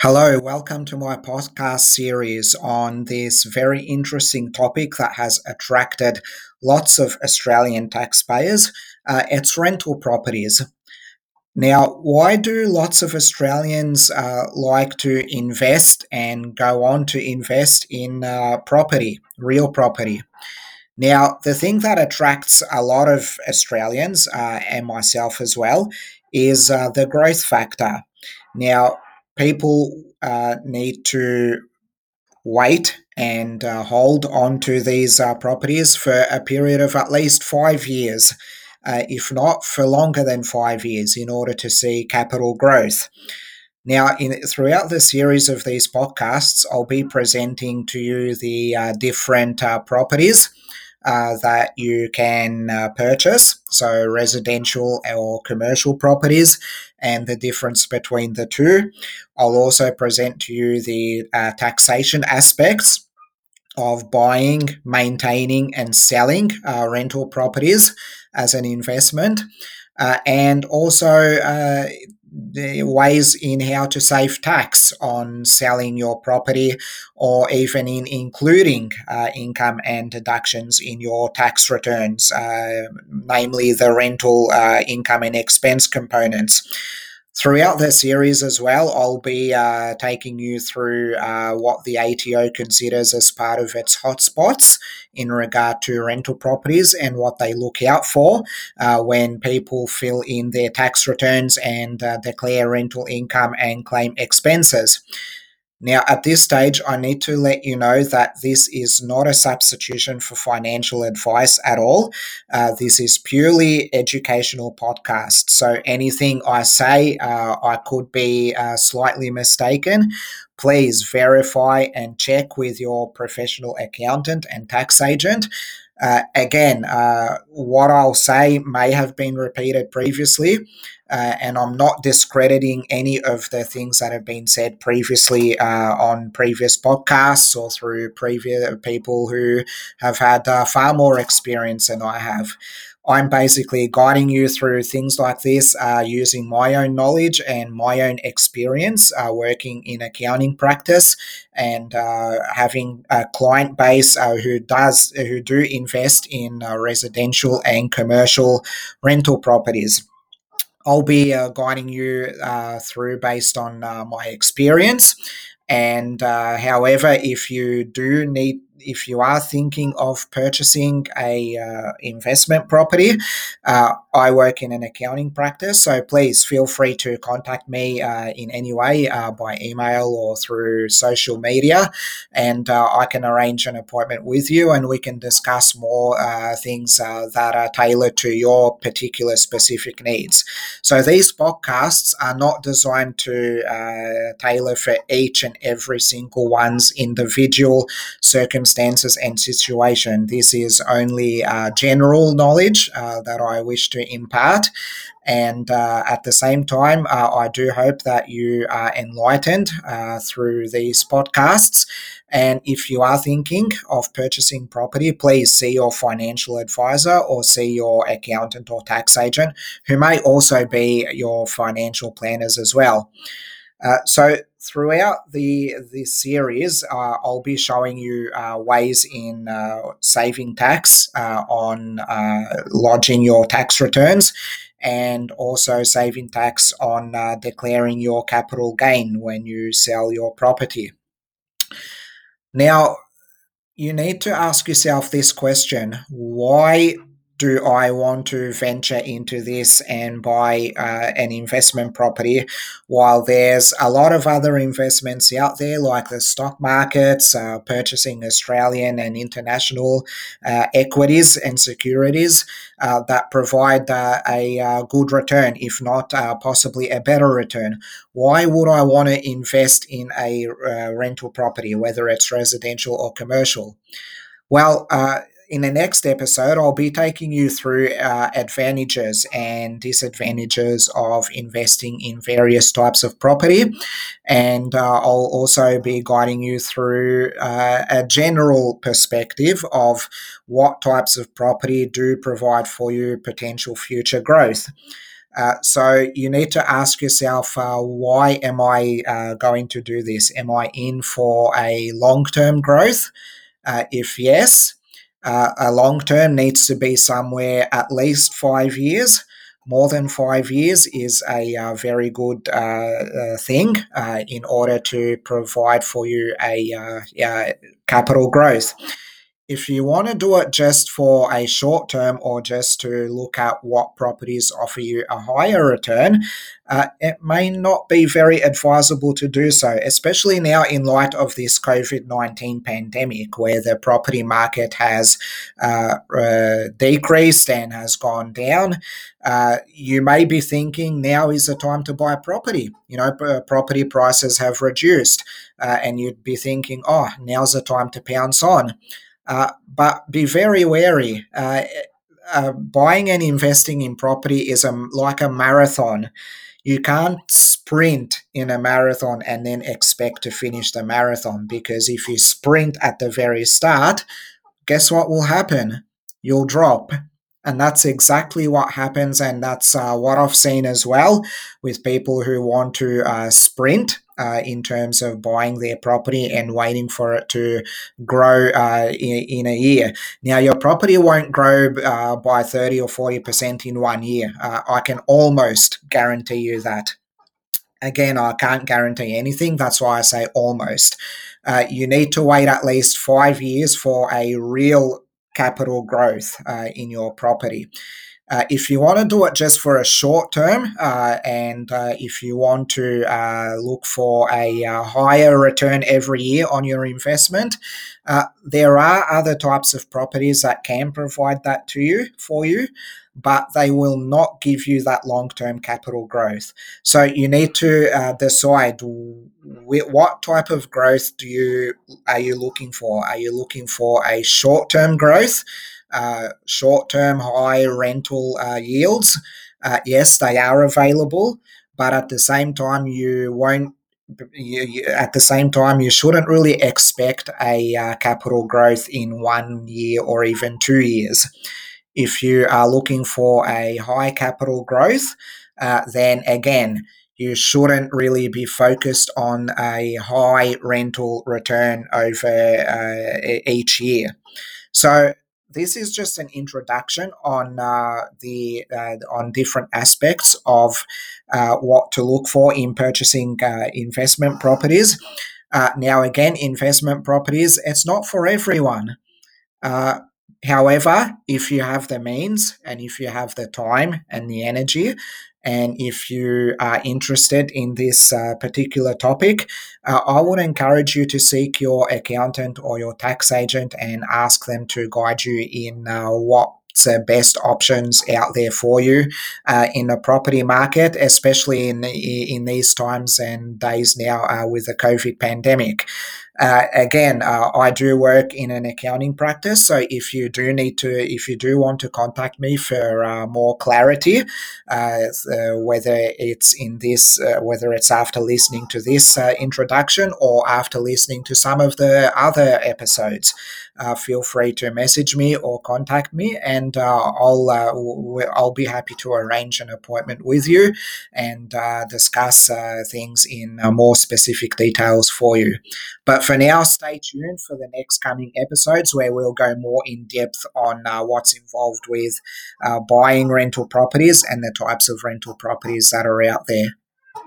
Hello, welcome to my podcast series on this very interesting topic that has attracted lots of Australian taxpayers. Uh, it's rental properties. Now, why do lots of Australians uh, like to invest and go on to invest in uh, property, real property? Now, the thing that attracts a lot of Australians uh, and myself as well is uh, the growth factor. Now, people uh, need to wait and uh, hold on to these uh, properties for a period of at least five years, uh, if not for longer than five years, in order to see capital growth. Now, in, throughout the series of these podcasts, I'll be presenting to you the uh, different uh, properties uh, that you can uh, purchase, so residential or commercial properties, and the difference between the two. I'll also present to you the uh, taxation aspects of buying, maintaining, and selling uh, rental properties as an investment. Uh, and also ways in how to save tax on selling your property or even in including uh, income and deductions in your tax returns, uh, namely the rental uh, income and expense components. Throughout this series as well, I'll be uh, taking you through uh, what the ATO considers as part of its hotspots in regard to rental properties and what they look out for uh, when people fill in their tax returns and uh, declare rental income and claim expenses. Now, at this stage, I need to let you know that this is not a substitution for financial advice at all. Uh, this is purely educational podcast. So anything I say, uh, I could be uh, slightly mistaken. Please verify and check with your professional accountant and tax agent. Uh, again, uh, what I'll say may have been repeated previously, uh, and I'm not discrediting any of the things that have been said previously uh, on previous podcasts or through previous people who have had uh, far more experience than I have. I'm basically guiding you through things like this uh, using my own knowledge and my own experience uh, working in accounting practice and uh, having a client base uh, who does who do invest in uh, residential and commercial rental properties. I'll be uh, guiding you through based on my experience. And however, if you do need if you are thinking of purchasing a uh, investment property, uh, I work in an accounting practice, so please feel free to contact me uh, in any way uh, by email or through social media, and uh, I can arrange an appointment with you, and we can discuss more uh, things that are tailored to your particular specific needs. So these podcasts are not designed to tailor for each and every single one's individual circumstance circumstances and situation. This is only uh, general knowledge uh, that I wish to impart. And uh, at the same time, uh, I do hope that you are enlightened uh, through these podcasts. And if you are thinking of purchasing property, please see your financial advisor or see your accountant or tax agent, who may also be your financial planners as well. Uh, so throughout the this series, uh, I'll be showing you uh, ways in uh, saving tax uh, on uh, lodging your tax returns, and also saving tax on declaring your capital gain when you sell your property. Now, you need to ask yourself this question: Why do I want to venture into this and buy uh, an investment property while there's a lot of other investments out there like the stock markets, uh, purchasing Australian and international uh, equities and securities uh, that provide uh, a uh, good return, if not possibly a better return? Why would I want to invest in a rental property, whether it's residential or commercial? Well, in the next episode, I'll be taking you through uh, advantages and disadvantages of investing in various types of property. And uh, I'll also be guiding you through uh, a general perspective of what types of property do provide for you potential future growth. Uh, so you need to ask yourself, uh, why am I uh, going to do this? Am I in for a long-term growth? Uh, if yes, uh, a long-term needs to be somewhere at least five years. More than five years is a uh, very good thing in order to provide for you a capital growth if you want to do it just for a short term or just to look at what properties offer you a higher return, uh, it may not be very advisable to do so, especially now in light of this COVID 19 pandemic, where the property market has uh, uh, decreased and has gone down. Uh, you may be thinking now is the time to buy property. You know, property prices have reduced, uh, and you'd be thinking, oh, now's the time to pounce on. Uh, but be very wary. Uh, uh, buying and investing in property is a, like a marathon. You can't sprint in a marathon and then expect to finish the marathon because if you sprint at the very start, guess what will happen? You'll drop. And that's exactly what happens. And that's uh, what I've seen as well with people who want to uh, sprint uh, in terms of buying their property and waiting for it to grow uh, in, in, a year. Now, your property won't grow uh, by 30 or 40% in one year. Uh, I can almost guarantee you that. Again, I can't guarantee anything. That's why I say almost. Uh, you need to wait at least five years for a real capital growth in your property. Uh, if you want to do it just for a short term, uh, and uh, if you want to uh, look for a uh, higher return every year on your investment, uh, there are other types of properties that can provide that to you for you, but they will not give you that long term capital growth. So you need to decide what type of growth do you are you looking for? Are you looking for a short term growth? uh, short term high rental uh, yields. Uh, yes, they are available, but at the same time, you won't. You, you, at the same time, you shouldn't really expect a uh, capital growth in one year or even two years. If you are looking for a high capital growth, uh, then again, you shouldn't really be focused on a high rental return over uh, each year. So this is just an introduction on uh, the uh, on different aspects of uh, what to look for in purchasing uh, investment properties. Uh, now, again, investment properties it's not for everyone. However, if you have the means and if you have the time and the energy, and if you are interested in this uh, particular topic, uh, I would encourage you to seek your accountant or your tax agent and ask them to guide you in uh, what the best options out there for you uh, in the property market, especially in in these times and days now uh, with the COVID pandemic. Uh, again, uh, I do work in an accounting practice, so if you do need to, if you do want to contact me for uh, more clarity, uh, whether it's in this, uh, whether it's after listening to this uh, introduction or after listening to some of the other episodes, feel free to message me or contact me, and I'll w- I'll be happy to arrange an appointment with you and discuss things in more specific details for you. But for now, stay tuned for the next coming episodes where we'll go more in depth on uh, what's involved with uh, buying rental properties and the types of rental properties that are out there.